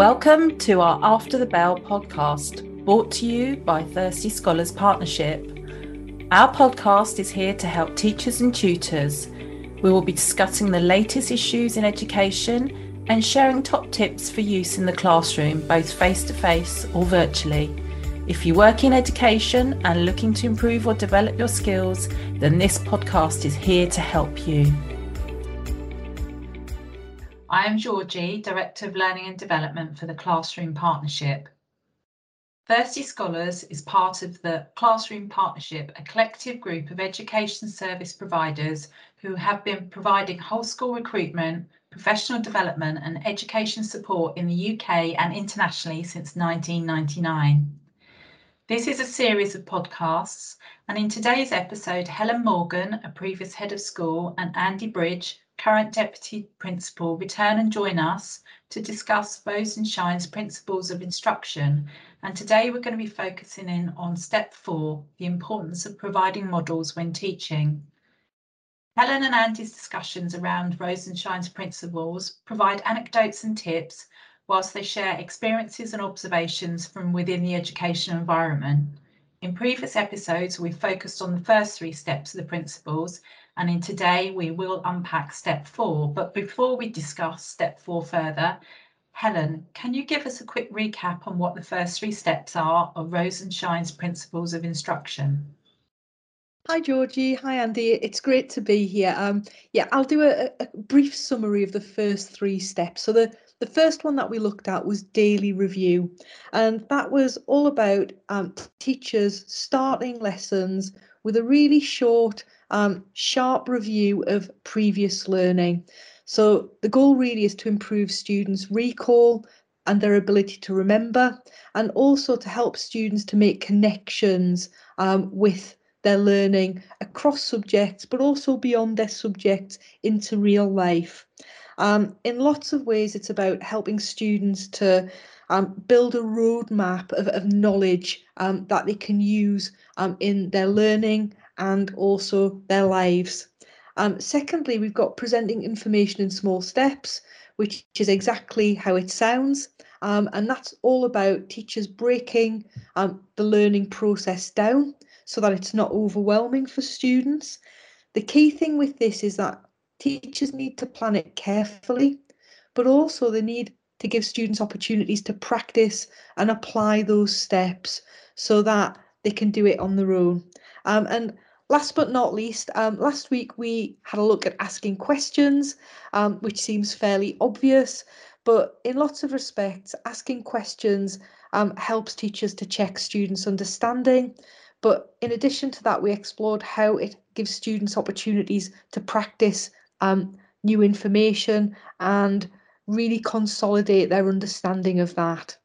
Welcome to our After the Bell podcast, brought to you by Thirsty Scholars Partnership. Our podcast is here to help teachers and tutors. We will be discussing the latest issues in education and sharing top tips for use in the classroom, both face to face or virtually. If you work in education and looking to improve or develop your skills, then this podcast is here to help you. I am Georgie, Director of Learning and Development for the Classroom Partnership. Thirsty Scholars is part of the Classroom Partnership, a collective group of education service providers who have been providing whole school recruitment, professional development and education support in the UK and internationally since 1999. This is a series of podcasts, and in today's episode, Helen Morgan, a previous head of school, and Andy Bridge, current Deputy Principal, return and join us to discuss Rosenshine's principles of instruction. And today we're going to be focusing in on step four, the importance of providing models when teaching. Helen and Andy's discussions around Rosenshine's principles provide anecdotes and tips whilst they share experiences and observations from within the education environment. In previous episodes, we've focused on the first three steps of the principles, and in today we will unpack step four. But before we discuss step four further, Helen, can you give us a quick recap on what the first three steps are of Rosenshine's principles of instruction? Hi Georgie, hi Andy. It's great to be here. Um, yeah, I'll do a, a brief summary of the first three steps. So the the first one that we looked at was daily review, and that was all about um, teachers starting lessons with a really short, um, sharp review of previous learning. So the goal really is to improve students' recall and their ability to remember, and also to help students to make connections um, with their learning across subjects, but also beyond their subjects into real life. Um, in lots of ways, it's about helping students to um, build a roadmap of, of knowledge um, that they can use um, in their learning and also their lives. Um, secondly, we've got presenting information in small steps, which is exactly how it sounds. Um, and that's all about teachers breaking the learning process down so that it's not overwhelming for students. The key thing with this is that teachers need to plan it carefully, but also they need to give students opportunities to practice and apply those steps so that they can do it on their own. Um, and last but not least, um, last week we had a look at asking questions, um, which seems fairly obvious, but in lots of respects, asking questions um, helps teachers to check students' understanding. But in addition to that, we explored how it gives students opportunities to practice um, new information and really consolidate their understanding of that.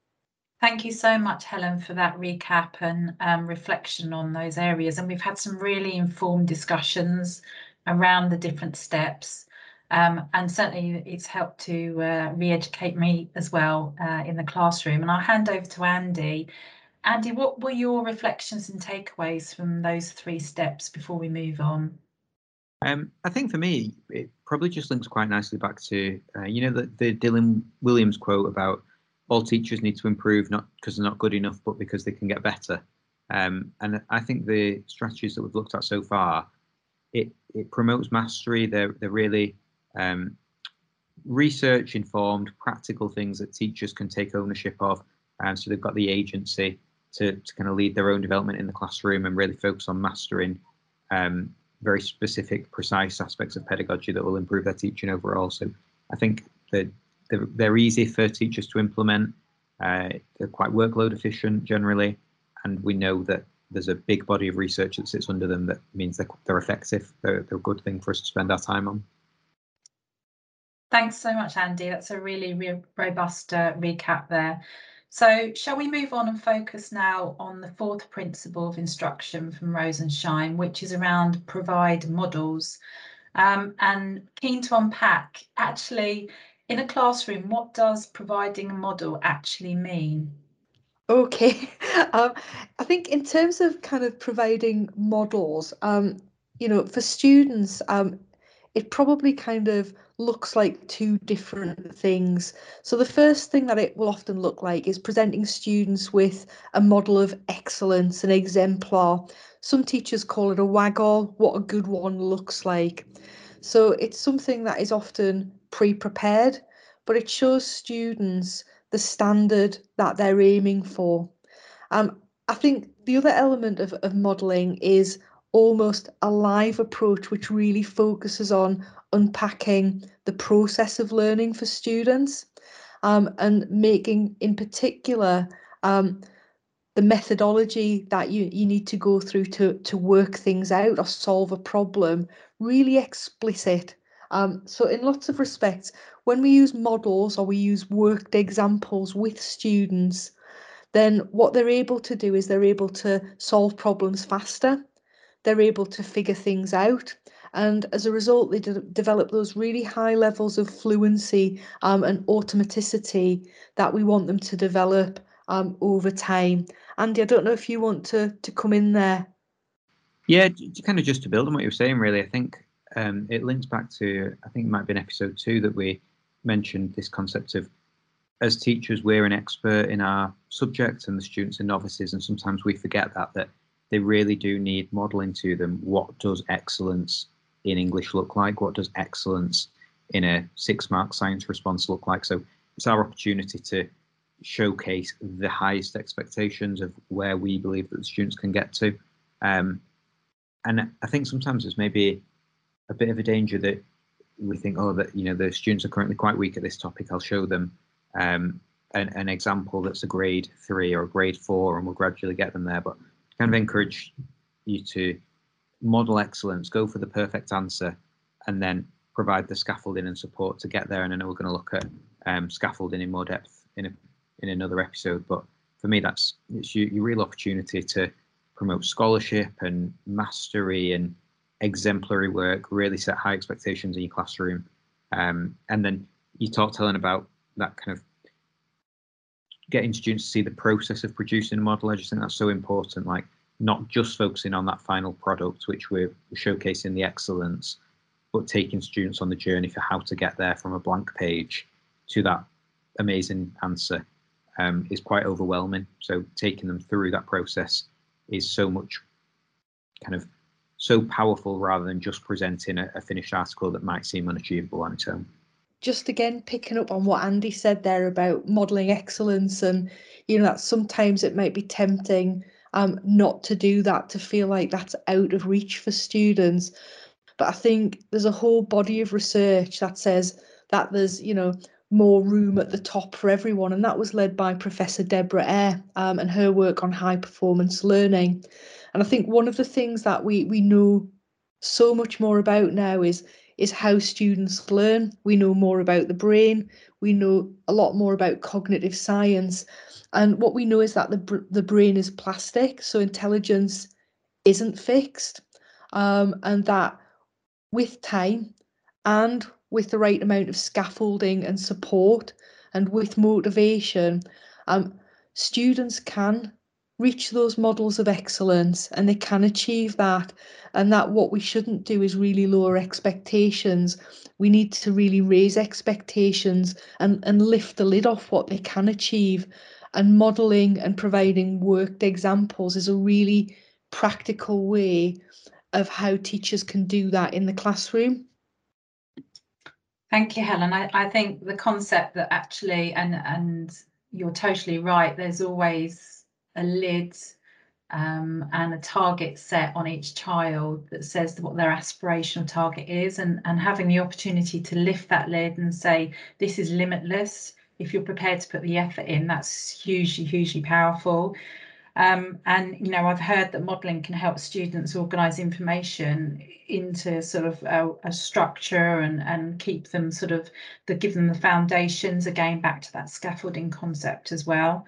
Thank you so much, Helen, for that recap and um, reflection on those areas. And we've had some really informed discussions around the different steps. Um, and certainly it's helped to uh, re-educate me as well uh, in the classroom. And I'll hand over to Andy. Andy, what were your reflections and takeaways from those three steps before we move on? Um, I think for me, it probably just links quite nicely back to uh, you know the, the Dylan Williams quote about all teachers need to improve not because they're not good enough, but because they can get better. Um, and I think the strategies that we've looked at so far, it it promotes mastery. They're they're really um, research informed, practical things that teachers can take ownership of, and so they've got the agency to to kind of lead their own development in the classroom and really focus on mastering um, very specific, precise aspects of pedagogy that will improve their teaching overall. So I think that they're, they're easy for teachers to implement. Uh, they're quite workload efficient generally, and we know that there's a big body of research that sits under them that means they're, they're effective. They're, they're a good thing for us to spend our time on. Thanks so much, Andy. That's a really re robust uh, recap there. So shall we move on and focus now on the fourth principle of instruction from Rosenshine, which is around provide models. Um, and keen to unpack, actually, in a classroom, what does providing a model actually mean? Okay, um, I think in terms of kind of providing models, um, you know, for students, um, it probably kind of looks like two different things. So the first thing that it will often look like is presenting students with a model of excellence, an exemplar. Some teachers call it a WAGOLL, what a good one looks like. So it's something that is often pre-prepared, but it shows students the standard that they're aiming for. Um, I think the other element of, of modelling is almost a live approach, which really focuses on unpacking the process of learning for students um, and making, in particular, um, the methodology that you, you need to go through to, to work things out or solve a problem really explicit. Um, so in lots of respects, when we use models or we use worked examples with students, then what they're able to do is they're able to solve problems faster. They're able to figure things out. And as a result, they de develop those really high levels of fluency um, and automaticity that we want them to develop um, over time. Andy, I don't know if you want to to come in there. Yeah, kind of just to build on what you were saying, really, I think um, it links back to, I think it might be in episode two that we mentioned this concept of as teachers, we're an expert in our subject and the students are novices, and sometimes we forget that, that they really do need modeling to them. What does excellence in English look like? What does excellence in a six mark science response look like? So it's our opportunity to showcase the highest expectations of where we believe that the students can get to. Um, and I think sometimes it's maybe a bit of a danger that we think, oh, that you know the students are currently quite weak at this topic. I'll show them um, an, an example that's a grade three or a grade four, and we'll gradually get them there. But kind of encourage you to model excellence, go for the perfect answer, and then provide the scaffolding and support to get there. And I know we're going to look at um, scaffolding in more depth in a, in another episode. But for me, that's it's your, your real opportunity to promote scholarship and mastery and exemplary work. Really set high expectations in your classroom, um, and then you talk Helen about that kind of getting students to see the process of producing a model. I just think that's so important. Like not just focusing on that final product, which we're showcasing the excellence, but taking students on the journey for how to get there from a blank page to that amazing answer um, is quite overwhelming. So taking them through that process is so much kind of so powerful rather than just presenting a, a finished article that might seem unachievable on its own. Just again picking up on what Andy said there about modelling excellence and you know that sometimes it might be tempting um, not to do that to feel like that's out of reach for students. But I think there's a whole body of research that says that there's you know more room at the top for everyone and that was led by Professor Deborah Eyre um, and her work on high performance learning and I think one of the things that we we know so much more about now is is how students learn. We know more about the brain. We know a lot more about cognitive science. And what we know is that the, the brain is plastic, so intelligence isn't fixed. Um, and that with time and with the right amount of scaffolding and support and with motivation, um, students can reach those models of excellence and they can achieve that and that what we shouldn't do is really lower expectations. We need to really raise expectations and and lift the lid off what they can achieve. And modeling and providing worked examples is a really practical way of how teachers can do that in the classroom. Thank you helen. I, I think the concept that actually and and you're totally right there's always a lid um, and a target set on each child that says what their aspirational target is. And, and having the opportunity to lift that lid and say this is limitless if you're prepared to put the effort in that's hugely hugely powerful. Um, and you know I've heard that modelling can help students organise information into sort of a, a, structure and and keep them sort of the give them the foundations again back to that scaffolding concept as well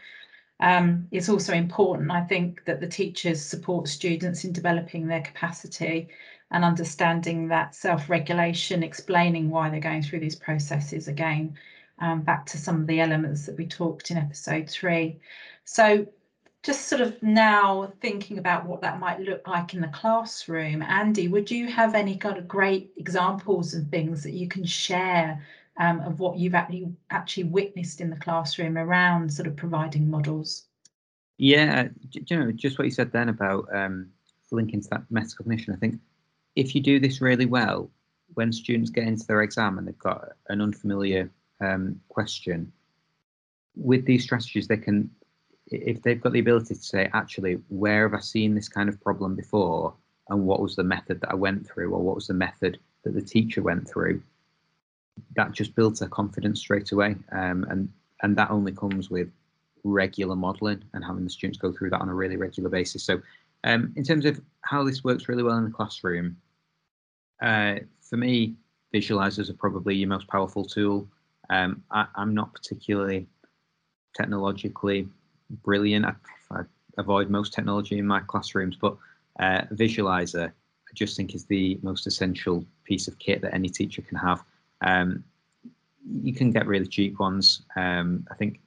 um, it's also important, I think, that the teachers support students in developing their capacity and understanding that self-regulation, explaining why they're going through these processes again, um, back to some of the elements that we talked in episode three. So just sort of now thinking about what that might look like in the classroom, Andy, would you have any kind of great examples and things that you can share um, of what you've actually actually witnessed in the classroom around sort of providing models? Yeah, you know, just what you said then about um, linking to that metacognition. I think if you do this really well, when students get into their exam and they've got an unfamiliar um, question, with these strategies, they can, if they've got the ability to say, actually, where have I seen this kind of problem before, and what was the method that I went through, or what was the method that the teacher went through, that just builds their confidence straight away, um, and and that only comes with regular modelling and having the students go through that on a really regular basis. So, um, in terms of how this works really well in the classroom, uh, for me, visualizers are probably your most powerful tool. Um, I, am not particularly technologically brilliant. I, I, avoid most technology in my classrooms, but uh, visualizer I just think is the most essential piece of kit that any teacher can have. Um, you can get really cheap ones. Um, I think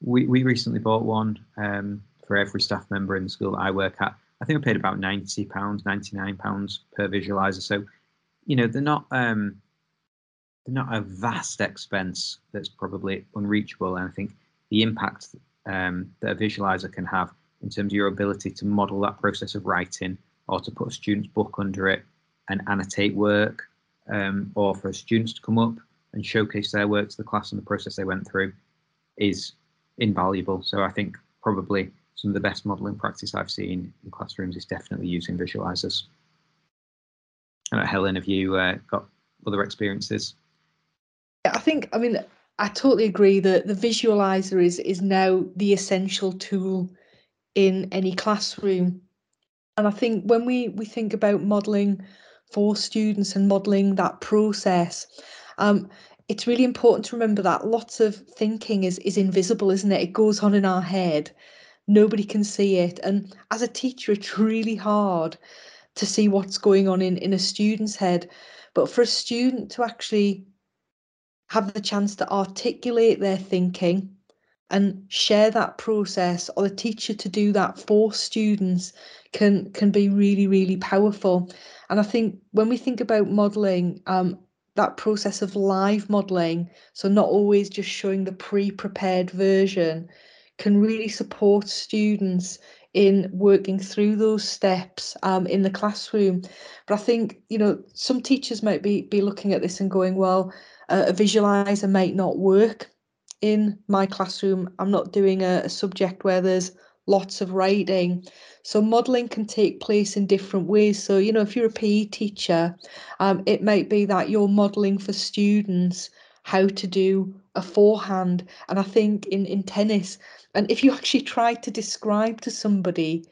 we, we recently bought one um, for every staff member in the school that I work at. I think I paid about ninety pounds, ninety nine pounds per visualizer. So, you know, they're not um, they're not a vast expense that's probably unreachable. And I think the impact um, that a visualizer can have in terms of your ability to model that process of writing or to put a student's book under it and annotate work um, or for students to come up and showcase their work to the class and the process they went through is invaluable. So I think probably some of the best modelling practice I've seen in classrooms is definitely using visualizers. And Helen, have you uh, got other experiences? I think, I mean, I totally agree that the visualizer is is now the essential tool in any classroom. And I think when we we think about modelling for students and modelling that process, um, it's really important to remember that lots of thinking is is invisible, isn't it? It goes on in our head. Nobody can see it. And as a teacher, it's really hard to see what's going on in, in a student's head. But for a student to actually have the chance to articulate their thinking and share that process or the teacher to do that for students can can be really really powerful and i think when we think about modeling um, that process of live modeling, so not always just showing the pre-prepared version, can really support students in working through those steps um, in the classroom. But I think, you know, some teachers might be, be looking at this and going, well, uh, a visualizer might not work in my classroom. I'm not doing a, a subject where there's lots of writing. So modelling can take place in different ways. So, you know, if you're a PE teacher, um, it might be that you're modelling for students how to do a forehand. And I think in, in tennis, and if you actually try to describe to somebody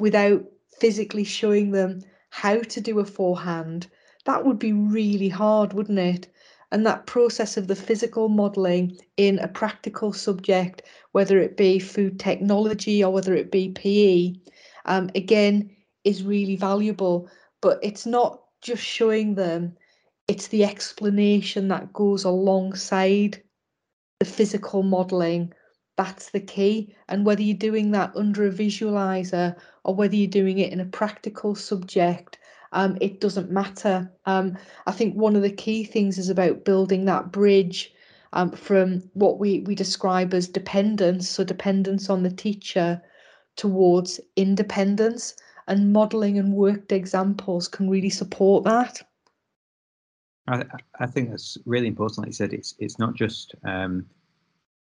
without physically showing them how to do a forehand, that would be really hard, wouldn't it? And that process of the physical modelling in a practical subject, whether it be food technology or whether it be PE, um, again, is really valuable. But it's not just showing them, it's the explanation that goes alongside the physical modelling. That's the key. And whether you're doing that under a visualizer or whether you're doing it in a practical subject, um, it doesn't matter. Um, I think one of the key things is about building that bridge um, from what we, we describe as dependence, so dependence on the teacher, towards independence. And modelling and worked examples can really support that. I, I think that's really important. Like you said, it's it's not just um,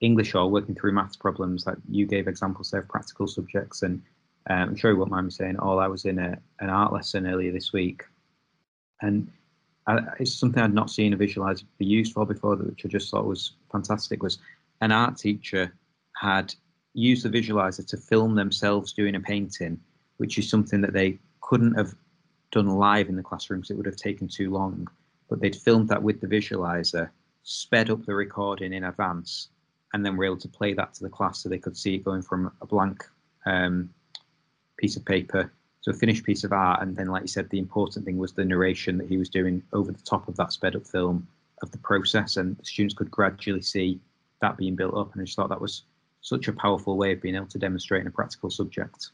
English or working through maths problems. Like you gave examples there of practical subjects, and um, I'm sure you won't mind me saying, all I was in a, an art lesson earlier this week, and I, it's something I'd not seen a visualizer be used for before, which I just thought was fantastic. Was an art teacher had used the visualizer to film themselves doing a painting, which is something that they couldn't have done live in the classrooms. It would have taken too long, but they'd filmed that with the visualizer, sped up the recording in advance, and then were able to play that to the class so they could see it going from a blank um, piece of paper to a finished piece of art. And then, like you said, the important thing was the narration that he was doing over the top of that sped up film of the process, and the students could gradually see that being built up. And I just thought that was such a powerful way of being able to demonstrate in a practical subject.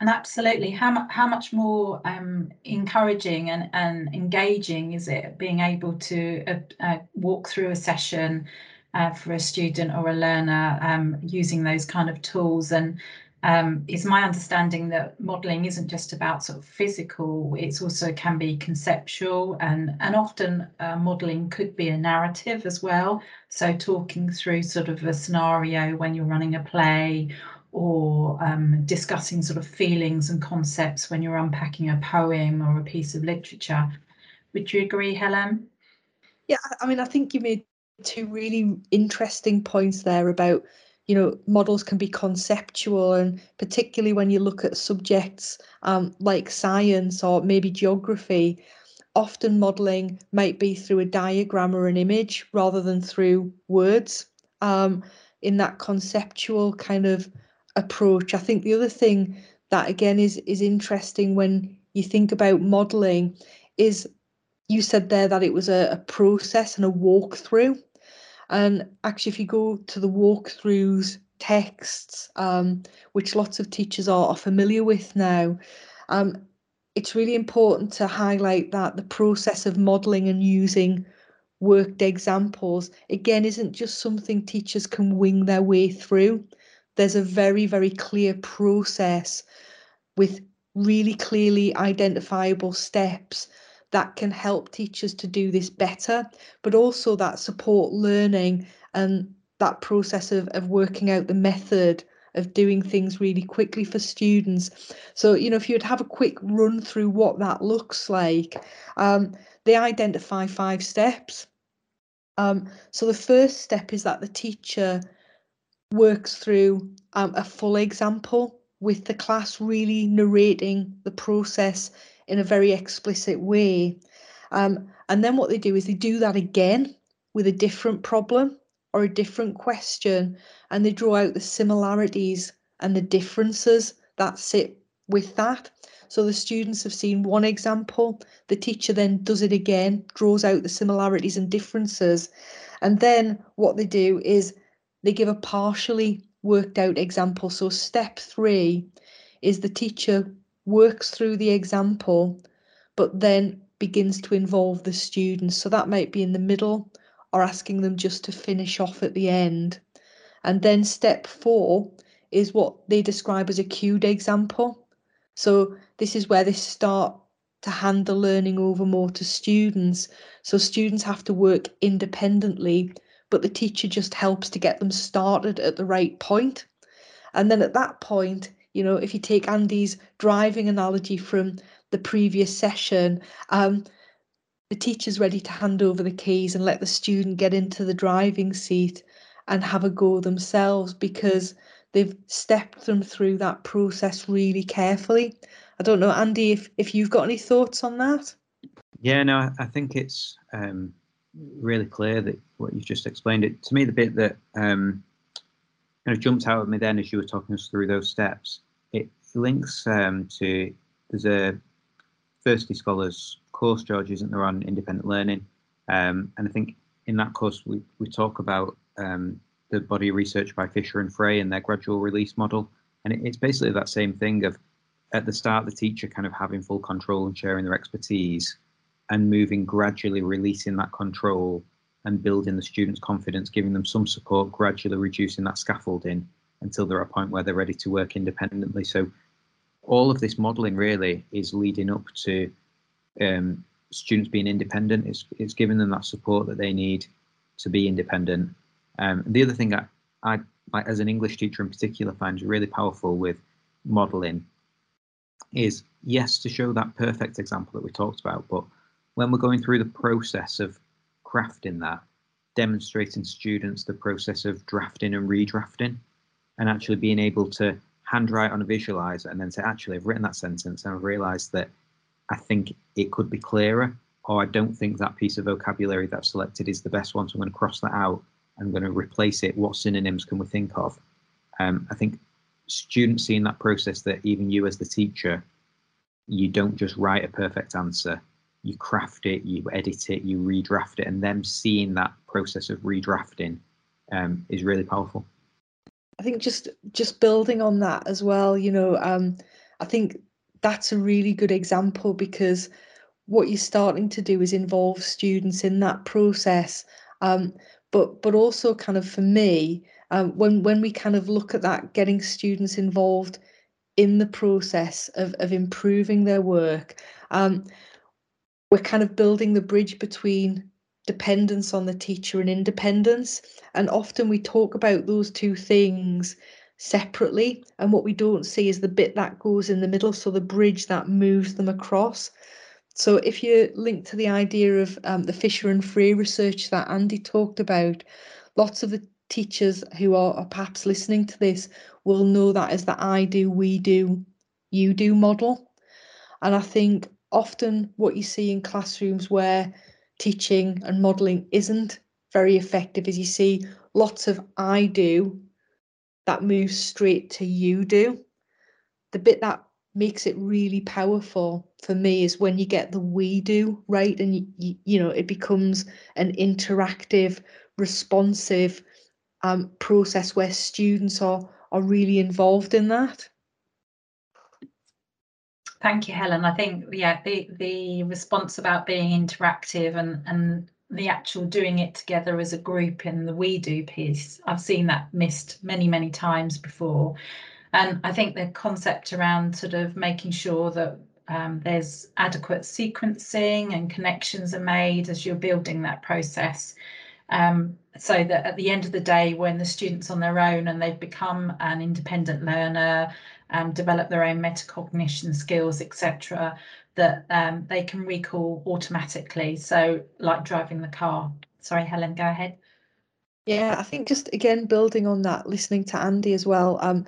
And absolutely, how how much more um, encouraging and, and engaging is it being able to uh, uh, walk through a session uh, for a student or a learner um, using those kind of tools and um, my understanding that modelling isn't just about sort of physical, it's also can be conceptual and, and often uh, modelling could be a narrative as well. So talking through sort of a scenario when you're running a play or um, discussing sort of feelings and concepts when you're unpacking a poem or a piece of literature. Would you agree, Helen? Yeah, I mean, I think you made two really interesting points there about you know, models can be conceptual, and particularly when you look at subjects um, like science or maybe geography, often modelling might be through a diagram or an image rather than through words. Um, in that conceptual kind of approach, I think the other thing that again is is interesting when you think about modelling is you said there that it was a, a process and a walkthrough. And actually, if you go to the WalkThrus texts, um, which lots of teachers are, are familiar with now, um, it's really important to highlight that the process of modelling and using worked examples, again, isn't just something teachers can wing their way through. There's a very, very clear process with really clearly identifiable steps that can help teachers to do this better, but also that support learning and that process of, of working out the method of doing things really quickly for students. So, you know, if you'd have a quick run through what that looks like, um, they identify five steps. Um, so the first step is that the teacher works through um, a full example with the class really narrating the process in a very explicit way. Um, and then what they do is they do that again with a different problem or a different question, and they draw out the similarities and the differences that sit with that. So the students have seen one example, the teacher then does it again, draws out the similarities and differences. And then what they do is they give a partially worked out example. So step three is the teacher works through the example, but then begins to involve the students. So that might be in the middle or asking them just to finish off at the end. And then step four is what they describe as a cued example. So this is where they start to hand the learning over more to students. So students have to work independently, but the teacher just helps to get them started at the right point. And then at that point, you know, if you take Andy's driving analogy from the previous session, um, the teacher's ready to hand over the keys and let the student get into the driving seat and have a go themselves because they've stepped them through that process really carefully. I don't know, Andy, if, if you've got any thoughts on that? Yeah, no, I think it's um, really clear that what you've just explained. It to me, the bit that um, jumped out at me then as you were talking us through those steps. It links um, to there's a Thirsty Scholars course, George, isn't there, on independent learning? Um, and I think in that course we, we talk about um, the body of research by Fisher and Frey and their gradual release model. And it, it's basically that same thing of at the start, the teacher kind of having full control and sharing their expertise and moving gradually releasing that control and building the students' confidence, giving them some support, gradually reducing that scaffolding until they're at a point where they're ready to work independently. So all of this modelling really is leading up to um, students being independent. It's, it's giving them that support that they need to be independent. Um, the other thing I, I, as an English teacher in particular, find really powerful with modelling is yes, to show that perfect example that we talked about, but when we're going through the process of crafting that, demonstrating students the process of drafting and redrafting, and actually being able to handwrite on a visualizer and then say, actually, I've written that sentence and I've realized that I think it could be clearer, or I don't think that piece of vocabulary that I've selected is the best one, so I'm going to cross that out. I'm going to replace it. What synonyms can we think of? Um, I think students seeing that process that even you as the teacher, you don't just write a perfect answer you craft it, you edit it, you redraft it, and them seeing that process of redrafting um, is really powerful. I think just just building on that as well, you know, um, I think that's a really good example because what you're starting to do is involve students in that process. Um, but but also kind of for me, um, when when we kind of look at that, getting students involved in the process of of improving their work, um, we're kind of building the bridge between dependence on the teacher and independence. And often we talk about those two things separately. And what we don't see is the bit that goes in the middle, so the bridge that moves them across. So if you link to the idea of um, the Fisher and Frey research that Andy talked about, lots of the teachers who are, are perhaps listening to this will know that as the I do, we do, you do model. And I think often what you see in classrooms where teaching and modelling isn't very effective is you see lots of I do that moves straight to you do. The bit that makes it really powerful for me is when you get the we do right and you, you, you know it becomes an interactive responsive um, process where students are are really involved in that Thank you, Helen. I think yeah, the the response about being interactive and and the actual doing it together as a group in the we do piece, I've seen that missed many many times before, and I think the concept around sort of making sure that um, there's adequate sequencing and connections are made as you're building that process. Um, so that at the end of the day, when the student's on their own and they've become an independent learner, um, develop their own metacognition skills, etc., that um, they can recall automatically. So, like driving the car. Sorry, Helen, go ahead. Yeah, I think just again building on that, listening to Andy as well. Um,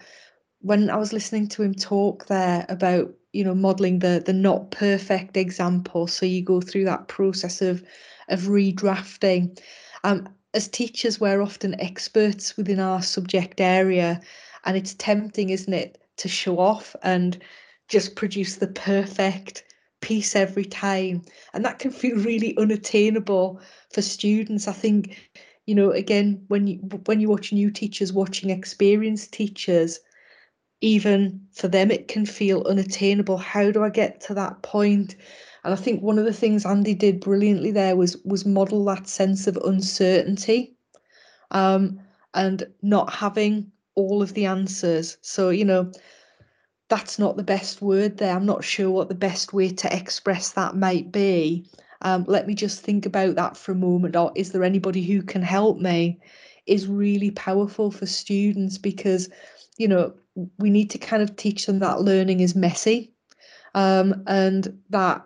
when I was listening to him talk there about you know modeling the the not perfect example, so you go through that process of of redrafting. Um, as teachers, we're often experts within our subject area, and it's tempting, isn't it, to show off and just produce the perfect piece every time. And that can feel really unattainable for students. I think, you know, again, when you when you watch new teachers watching experienced teachers, even for them it can feel unattainable. How do I get to that point? And I think one of the things Andy did brilliantly there was was model that sense of uncertainty um, and not having all of the answers. So, you know, that's not the best word there. I'm not sure what the best way to express that might be. Um, let me just think about that for a moment. Or is there anybody who can help me? Is really powerful for students because, you know, we need to kind of teach them that learning is messy um, and that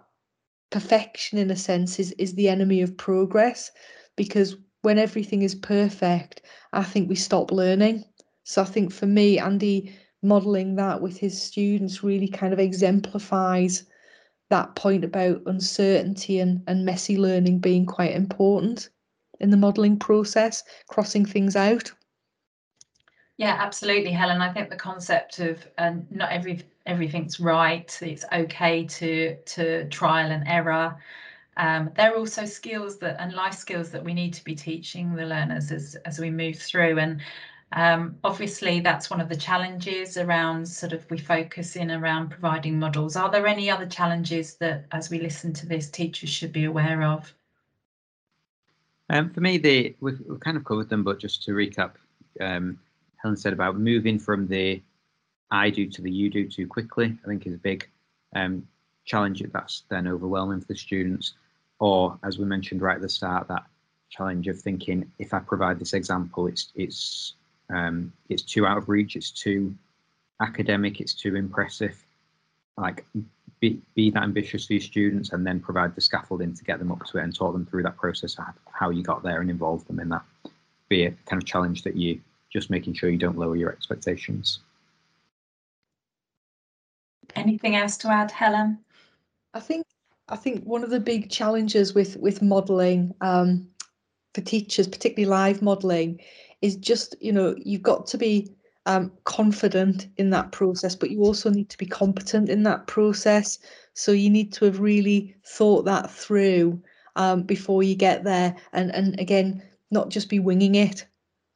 perfection in a sense is is the enemy of progress because when everything is perfect i think we stop learning. So i think for me andy modeling that with his students really kind of exemplifies that point about uncertainty and, and messy learning being quite important in the modeling process crossing things out. Yeah absolutely helen. I think the concept of uh, not every everything's right. It's okay to to trial and error. Um, there are also skills that and life skills that we need to be teaching the learners as as we move through. And um, obviously, that's one of the challenges around sort of we focus in around providing models. Are there any other challenges that, as we listen to this, teachers should be aware of? Um, for me, the we've, we've, kind of covered them, but just to recap, um, Helen said about moving from the I do to the you do too quickly, I think is a big um, challenge that's then overwhelming for the students. Or, as we mentioned right at the start, that challenge of thinking if I provide this example, it's it's um, it's too out of reach, it's too academic, it's too impressive. Like be, be that ambitious for your students and then provide the scaffolding to get them up to it and talk them through that process of how you got there and involve them in that. Be a kind of challenge that you just making sure you don't lower your expectations. Anything else to add, Helen? I think I think one of the big challenges with with modelling um, for teachers, particularly live modelling, is just you know you've got to be um, confident in that process, but you also need to be competent in that process. So you need to have really thought that through um, before you get there, and and again, not just be winging it.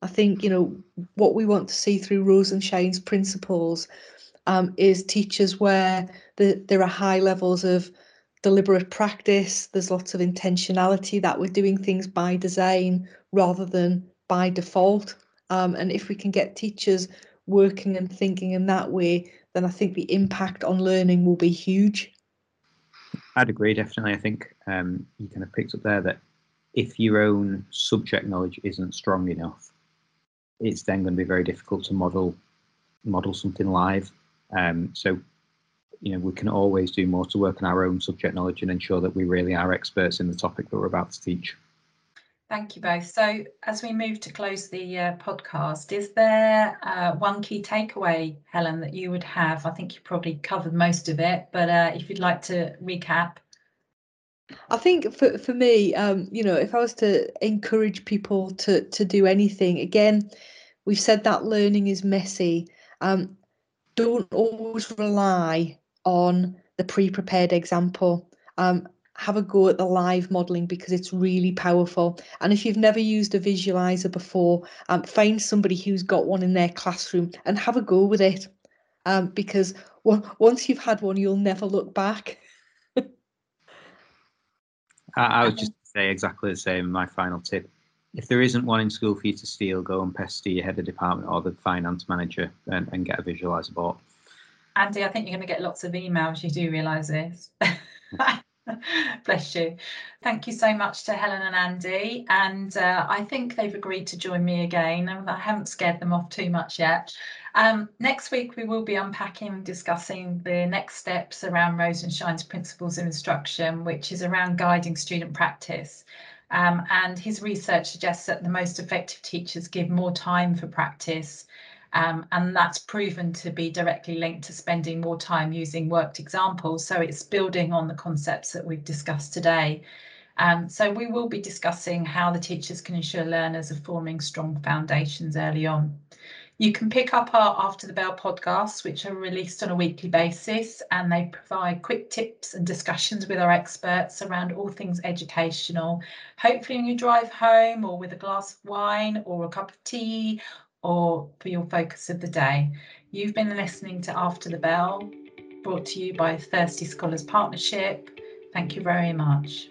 I think, you know, what we want to see through Rosenshine's principles um, is teachers where the, there are high levels of deliberate practice, there's lots of intentionality that we're doing things by design rather than by default. Um, and if we can get teachers working and thinking in that way, then I think the impact on learning will be huge. I'd agree, definitely. I think um, you kind of picked up there that if your own subject knowledge isn't strong enough, it's then going to be very difficult to model model something live. Um, so, you know, we can always do more to work on our own subject knowledge and ensure that we really are experts in the topic that we're about to teach. Thank you both. So, as we move to close the uh, podcast, is there uh, one key takeaway, Helen, that you would have? I think you probably covered most of it, but uh, if you'd like to recap. I think for, for me, um, you know, if I was to encourage people to to do anything, again, we've said that learning is messy. Um, don't always rely on the pre-prepared example. Um, have a go at the live modeling because it's really powerful. And if you've never used a visualizer before, um, find somebody who's got one in their classroom and have a go with it. Um, because once you've had one, you'll never look back. I, I would just say exactly the same. My final tip: if there isn't one in school for you to steal, go and pester your head of department or the finance manager and, and get a visualizer bought. Andy, I think you're going to get lots of emails. You do realise this. Bless you. Thank you so much to Helen and Andy. And uh, I think they've agreed to join me again. I haven't scared them off too much yet. Um, next week, we will be unpacking discussing the next steps around Rosenshine's principles of instruction, which is around guiding student practice. Um, and his research suggests that the most effective teachers give more time for practice um, and that's proven to be directly linked to spending more time using worked examples. So it's building on the concepts that we've discussed today. Um, so we will be discussing how the teachers can ensure learners are forming strong foundations early on. You can pick up our After the Bell podcasts, which are released on a weekly basis, and they provide quick tips and discussions with our experts around all things educational. Hopefully, when you drive home, or with a glass of wine, or a cup of tea, or for your focus of the day. You've been listening to After the Bell, brought to you by Thirsty Scholars Partnership. Thank you very much.